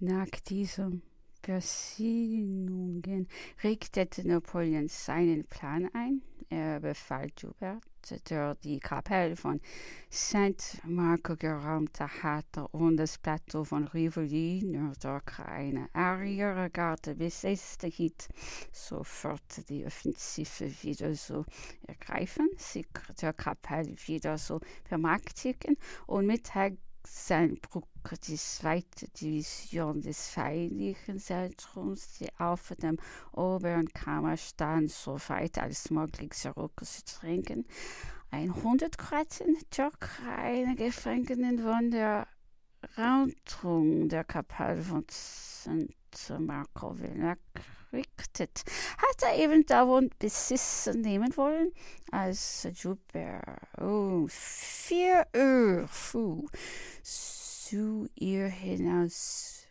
Nach diesen Versinnungen richtete Napoleon seinen Plan ein. Er befahl Joubert, der die Kapelle von Saint-Marco geräumt hatte und das Plateau von Rivoli nur durch eine Ariergarde besetzte hielt, sofort die Offensive wieder zu ergreifen, sich der Kapelle wieder zu bemächtigen und mit Seinbrück die zweite Division des Feindlichen Zentrums, die auf dem oberen Kammer stand, so weit als möglich zurückzudrängen. 100 Kroaten, Türkei, Gefangenen von der Rauntung der Kapelle von St. Marco errichtet, hat er eben davon Besitz nehmen wollen, als Joubert um vier Uhr früh zu ihr hinaus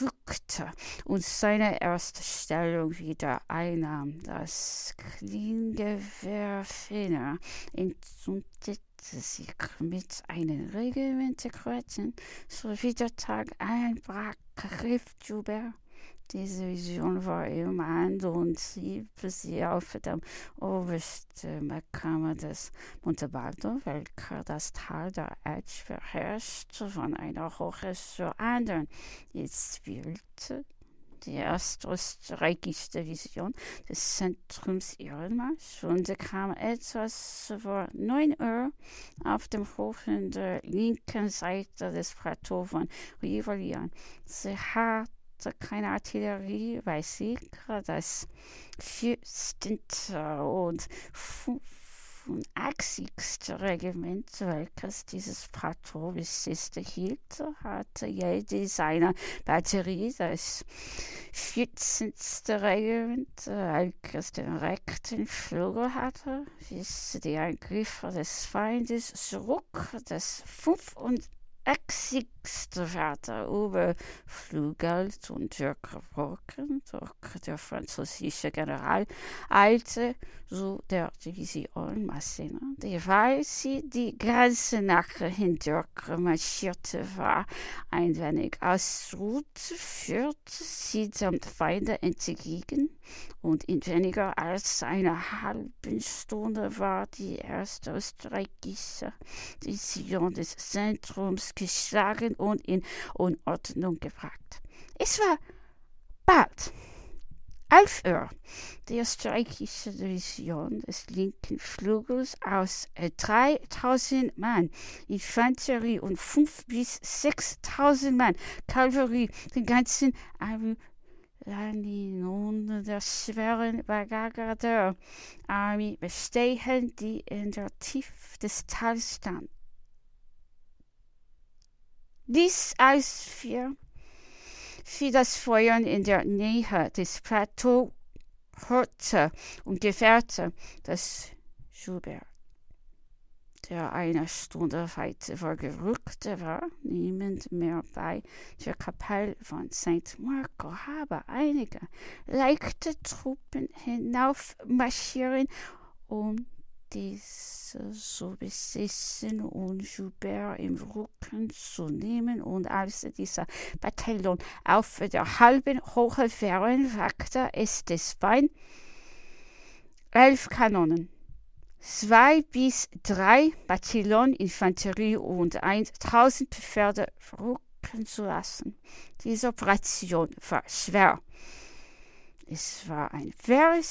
rückte und seine erste Stellung wieder einnahm. Das Klingewehrfehler entzündete sich mit einem der Kroaten, so wie der Tag einbrach, rief Joubert diese Vision war ihm an und sie auf dem obersten Kammer des Montebaldo, welcher das Tal der Edge beherrscht, von einer Hoche zur anderen. Jetzt spielte die erste österreichische Division des Zentrums Ehrenmarsch und kam etwas vor 9 Uhr auf dem Hof in der linken Seite des Plateaus von Rivoli an. Sie hat keine Artillerie, weiß ich, das 14. und 85. Regiment, welches dieses Plateau hielt, hatte jede seiner Batterie, das 14. Regiment, welches den rechten Flügel hatte, wies die Angriffe des Feindes zurück, das 85 exigste Vater überflügelt und zurückgebrochen durch der französische General eilte zu der Division Massena, dieweil sie die Grenze nach hindurch marschierte war, ein wenig ausruht, führte sie dem Feinde entgegen und in weniger als einer halben Stunde war die erste österreichische Division des Zentrums geschlagen und in Unordnung gebracht. Es war bald. Elf Uhr. Die österreichische Division des linken Flügels aus 3000 Mann Infanterie und 5 bis 6000 Mann Kavallerie, den ganzen Laninonen der schweren Bagagardeur Armee bestehen, die in der Tiefe des Tals stand. Dies als für, für das Feuern in der Nähe des Plateaus hörte und gewährte, dass Schubert der eine Stunde weiter vorgerückt war, niemand mehr bei der Kapelle von St. Marco habe einige leichte Truppen hinaufmarschieren, um diese zu besetzen und Joubert im Rücken zu nehmen. Und als dieser Bataillon auf der halben Hohe wären, wagte es des Bein elf Kanonen zwei bis drei Bataillon Infanterie und 1000 Pferde rücken zu lassen. Diese Operation war schwer. Es war ein Getan.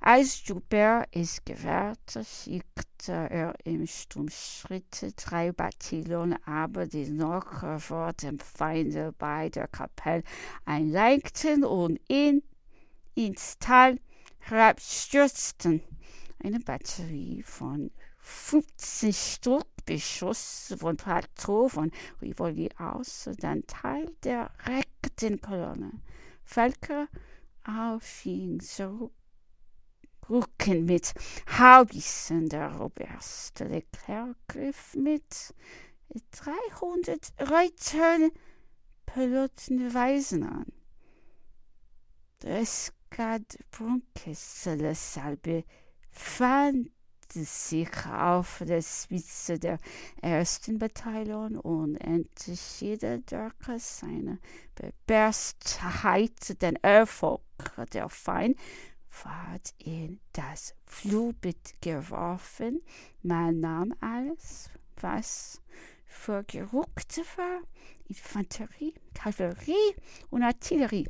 Als Joubert es gewährte, schickte er im Sturmschritt drei Bataillone, aber die noch vor dem Feinde bei der Kapelle einlenkten und ihn ins Tal herabstürzten eine Batterie von 15 Stück beschoss von Plateau von Rivoli aus, dann Teil der rechten Kolonne. Völker zurückrücken mit Haubissen. Der Robert Leclerc griff mit 300 Reitern Peloten Weisen an. Das Gad Brunkes Salbe fand sich auf der Spitze der ersten Bataillon und entschied durch seine Beberstheit den Erfolg. Der Feind ward in das Flugbild geworfen. Man nahm alles, was vorgerückt war, Infanterie, Kavallerie und Artillerie